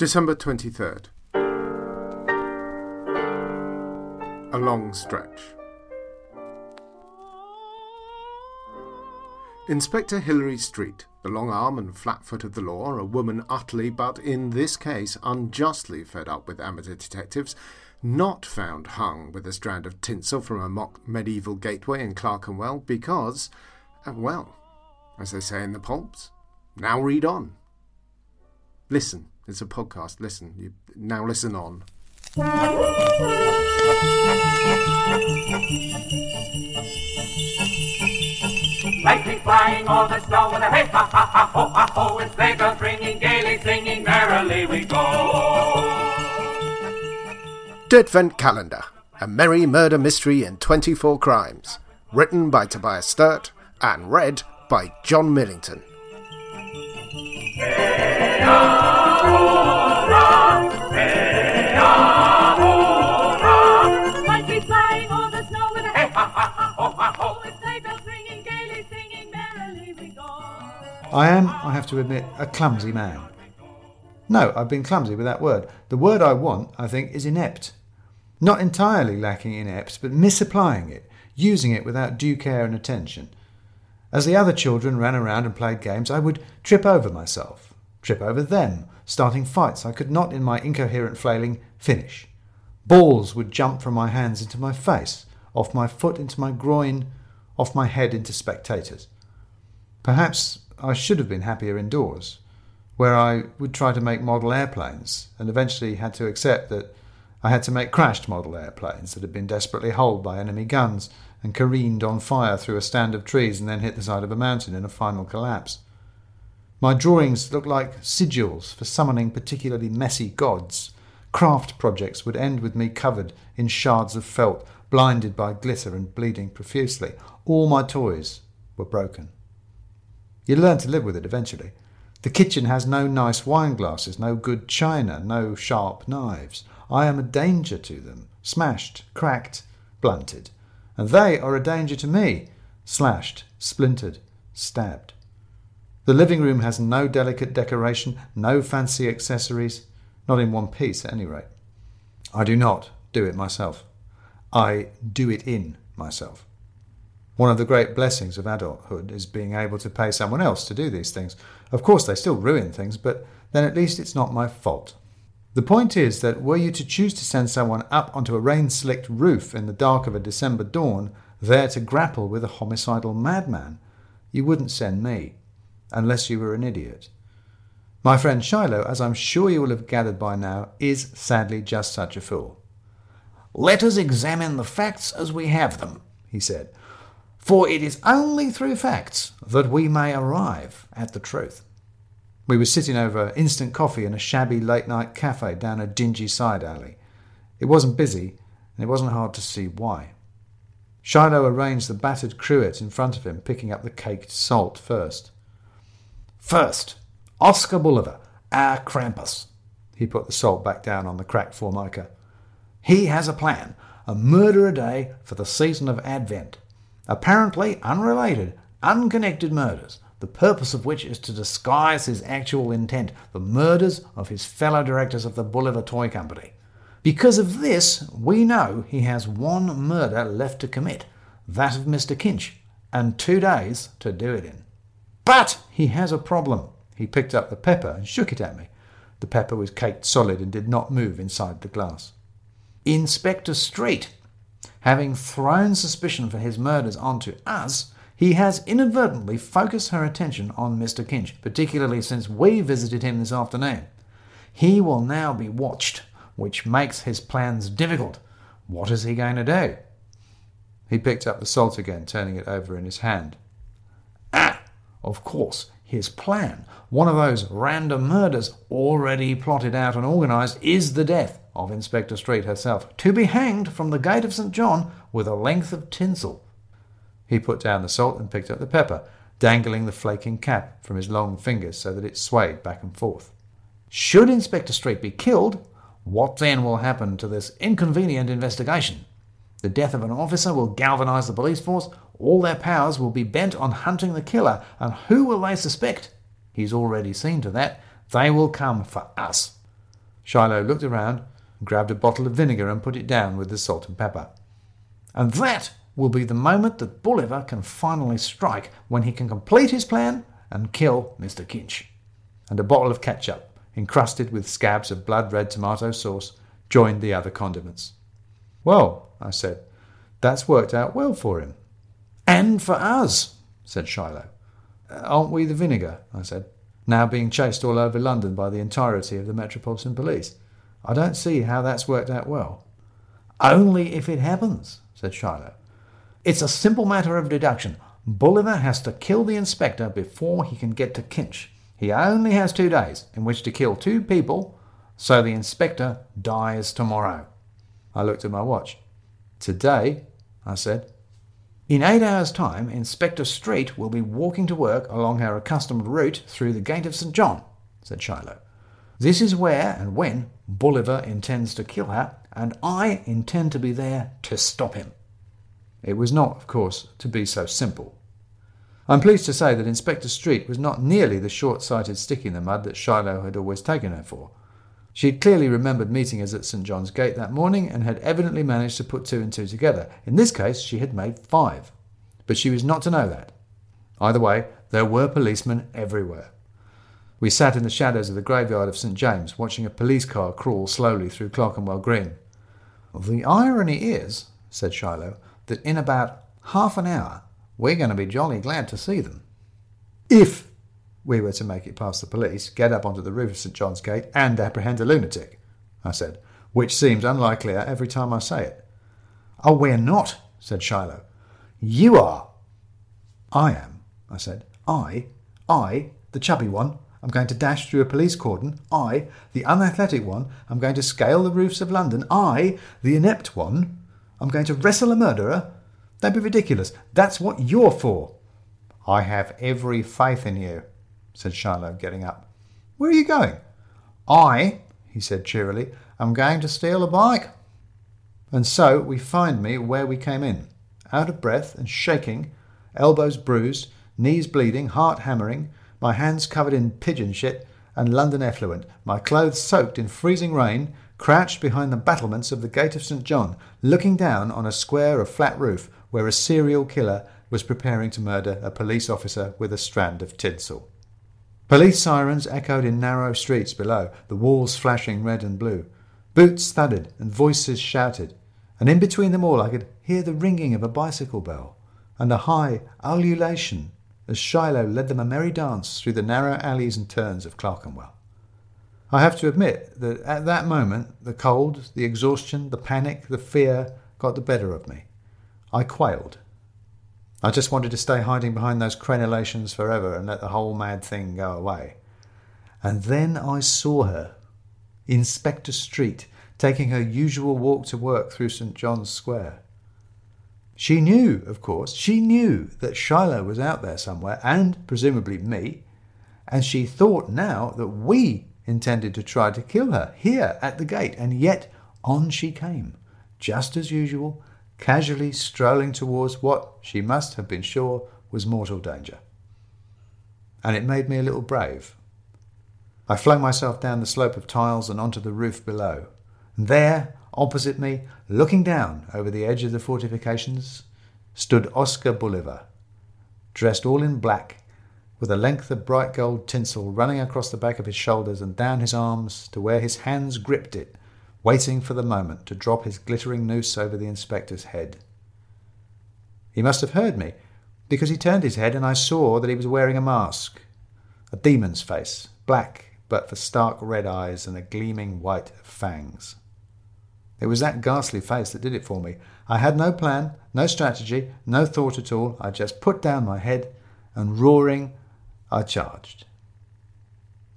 December 23rd. A long stretch. Inspector Hilary Street, the long arm and flat foot of the law, a woman utterly, but in this case unjustly fed up with amateur detectives, not found hung with a strand of tinsel from a mock medieval gateway in Clerkenwell because, uh, well, as they say in the pulps, now read on. Listen. It's a podcast. Listen. You now listen on. Lightning flying over the snow with a hey ha ha ha ho ha ho. It's sleigh bells ringing, gaily singing, merrily we go. Deadvent Calendar, a merry murder mystery in 24 crimes. Written by Tobias Sturt and read by John Millington. Lightning oh. I am, I have to admit, a clumsy man. No, I've been clumsy with that word. The word I want, I think, is inept. Not entirely lacking inept, but misapplying it, using it without due care and attention. As the other children ran around and played games, I would trip over myself, trip over them, starting fights I could not, in my incoherent flailing, finish. Balls would jump from my hands into my face, off my foot into my groin, off my head into spectators. Perhaps I should have been happier indoors, where I would try to make model airplanes, and eventually had to accept that I had to make crashed model airplanes that had been desperately holed by enemy guns and careened on fire through a stand of trees and then hit the side of a mountain in a final collapse. My drawings looked like sigils for summoning particularly messy gods. Craft projects would end with me covered in shards of felt, blinded by glitter and bleeding profusely. All my toys were broken. You learn to live with it eventually. The kitchen has no nice wine glasses, no good china, no sharp knives. I am a danger to them, smashed, cracked, blunted. And they are a danger to me, slashed, splintered, stabbed. The living room has no delicate decoration, no fancy accessories, not in one piece at any rate. I do not do it myself. I do it in myself. One of the great blessings of adulthood is being able to pay someone else to do these things. Of course, they still ruin things, but then at least it's not my fault. The point is that were you to choose to send someone up onto a rain slicked roof in the dark of a December dawn, there to grapple with a homicidal madman, you wouldn't send me, unless you were an idiot. My friend Shiloh, as I'm sure you will have gathered by now, is sadly just such a fool. Let us examine the facts as we have them, he said, for it is only through facts that we may arrive at the truth. We were sitting over instant coffee in a shabby late night cafe down a dingy side alley. It wasn't busy, and it wasn't hard to see why. Shiloh arranged the battered cruet in front of him, picking up the caked salt first. First, Oscar Bolivar, our Krampus. He put the salt back down on the cracked formica. He has a plan, a murder a day for the season of Advent. Apparently unrelated, unconnected murders, the purpose of which is to disguise his actual intent, the murders of his fellow directors of the Bolivar Toy Company. Because of this, we know he has one murder left to commit, that of Mr. Kinch, and two days to do it in. But he has a problem. He picked up the pepper and shook it at me. The pepper was caked solid and did not move inside the glass. Inspector Street, having thrown suspicion for his murders onto us, he has inadvertently focused her attention on Mr. Kinch, particularly since we visited him this afternoon. He will now be watched, which makes his plans difficult. What is he going to do? He picked up the salt again, turning it over in his hand. Ah, of course, his plan, one of those random murders already plotted out and organised, is the death of Inspector Street herself, to be hanged from the gate of St. John with a length of tinsel. He put down the salt and picked up the pepper, dangling the flaking cap from his long fingers so that it swayed back and forth. Should Inspector Street be killed, what then will happen to this inconvenient investigation? The death of an officer will galvanise the police force, all their powers will be bent on hunting the killer, and who will they suspect? He's already seen to that. They will come for us. Shiloh looked around grabbed a bottle of vinegar and put it down with the salt and pepper. And that will be the moment that Bolivar can finally strike when he can complete his plan and kill Mr. Kinch. And a bottle of ketchup, encrusted with scabs of blood red tomato sauce, joined the other condiments. Well, I said, that's worked out well for him. And for us, said Shiloh. Uh, aren't we the vinegar? I said, now being chased all over London by the entirety of the Metropolitan Police. I don't see how that's worked out well. Only if it happens, said Shiloh. It's a simple matter of deduction. Bolivar has to kill the inspector before he can get to Kinch. He only has two days in which to kill two people, so the inspector dies tomorrow. I looked at my watch. Today, I said. In eight hours' time, Inspector Street will be walking to work along our accustomed route through the Gate of St. John, said Shiloh. This is where and when Bolivar intends to kill her, and I intend to be there to stop him. It was not, of course, to be so simple. I'm pleased to say that Inspector Street was not nearly the short sighted stick in the mud that Shiloh had always taken her for. She had clearly remembered meeting us at St. John's Gate that morning and had evidently managed to put two and two together. In this case, she had made five. But she was not to know that. Either way, there were policemen everywhere. We sat in the shadows of the graveyard of St. James, watching a police car crawl slowly through Clerkenwell Green. The irony is, said Shiloh, that in about half an hour we're going to be jolly glad to see them. If we were to make it past the police, get up onto the roof of St. John's Gate, and apprehend a lunatic, I said, which seems unlikelier every time I say it. Oh, we're not, said Shiloh. You are. I am, I said. I, I, the chubby one, I'm going to dash through a police cordon. I, the unathletic one, I'm going to scale the roofs of London. I, the inept one, I'm going to wrestle a murderer? That'd be ridiculous. That's what you're for. I have every faith in you, said Shiloh, getting up. Where are you going? I, he said cheerily, am going to steal a bike. And so we find me where we came in, out of breath and shaking, elbows bruised, knees bleeding, heart hammering, my hands covered in pigeon shit and London effluent, my clothes soaked in freezing rain, crouched behind the battlements of the Gate of St. John, looking down on a square of flat roof where a serial killer was preparing to murder a police officer with a strand of tinsel. Police sirens echoed in narrow streets below, the walls flashing red and blue. Boots thudded and voices shouted, and in between them all I could hear the ringing of a bicycle bell and a high ululation as Shiloh led them a merry dance through the narrow alleys and turns of Clerkenwell. I have to admit that at that moment the cold, the exhaustion, the panic, the fear got the better of me. I quailed. I just wanted to stay hiding behind those crenellations forever and let the whole mad thing go away. And then I saw her, Inspector Street, taking her usual walk to work through St. John's Square. She knew, of course, she knew that Shiloh was out there somewhere, and presumably me, and she thought now that we intended to try to kill her here at the gate, and yet on she came, just as usual, casually strolling towards what she must have been sure was mortal danger. And it made me a little brave. I flung myself down the slope of tiles and onto the roof below. And there, opposite me, looking down over the edge of the fortifications, stood Oscar Bolivar, dressed all in black with a length of bright gold tinsel running across the back of his shoulders and down his arms to where his hands gripped it, waiting for the moment to drop his glittering noose over the inspector's head. He must have heard me, because he turned his head and I saw that he was wearing a mask, a demon's face, black but for stark red eyes and a gleaming white of fangs. It was that ghastly face that did it for me. I had no plan, no strategy, no thought at all. I just put down my head and, roaring, I charged.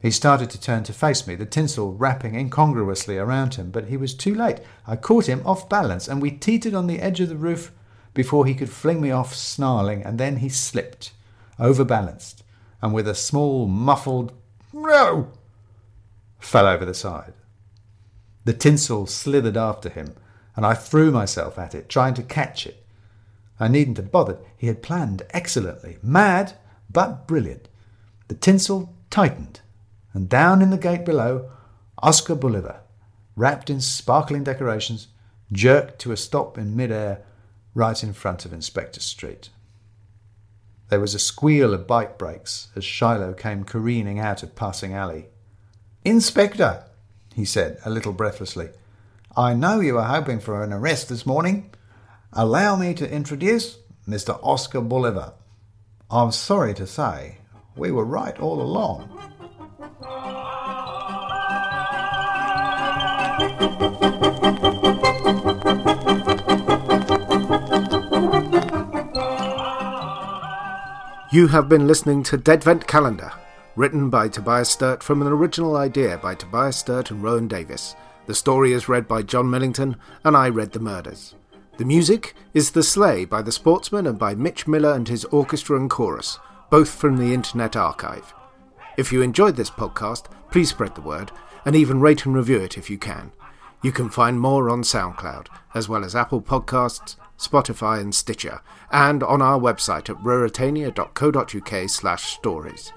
He started to turn to face me, the tinsel wrapping incongruously around him, but he was too late. I caught him off balance, and we teetered on the edge of the roof before he could fling me off snarling, and then he slipped, overbalanced, and with a small, muffled no, fell over the side. The tinsel slithered after him, and I threw myself at it, trying to catch it. I needn't have bothered. He had planned excellently. Mad, but brilliant. The tinsel tightened, and down in the gate below Oscar Bolivar, wrapped in sparkling decorations, jerked to a stop in midair right in front of Inspector Street. There was a squeal of bike brakes as Shiloh came careening out of Passing Alley. Inspector, he said, a little breathlessly, I know you were hoping for an arrest this morning. Allow me to introduce Mr. Oscar Bolivar. I'm sorry to say, we were right all along. You have been listening to Deadvent Calendar, written by Tobias Sturt from an original idea by Tobias Sturt and Rowan Davis. The story is read by John Millington, and I read the murders. The music is The Sleigh by The Sportsman and by Mitch Miller and his orchestra and chorus, both from the Internet Archive. If you enjoyed this podcast, please spread the word, and even rate and review it if you can. You can find more on SoundCloud, as well as Apple Podcasts, Spotify and Stitcher, and on our website at ruritania.co.uk slash stories.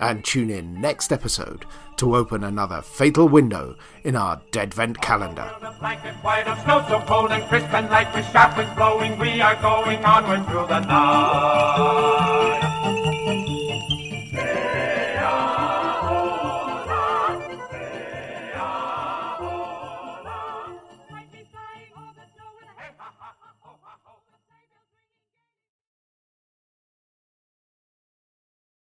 And tune in next episode to open another fatal window in our calendar. Sharp winds blowing, we are going onward through the night.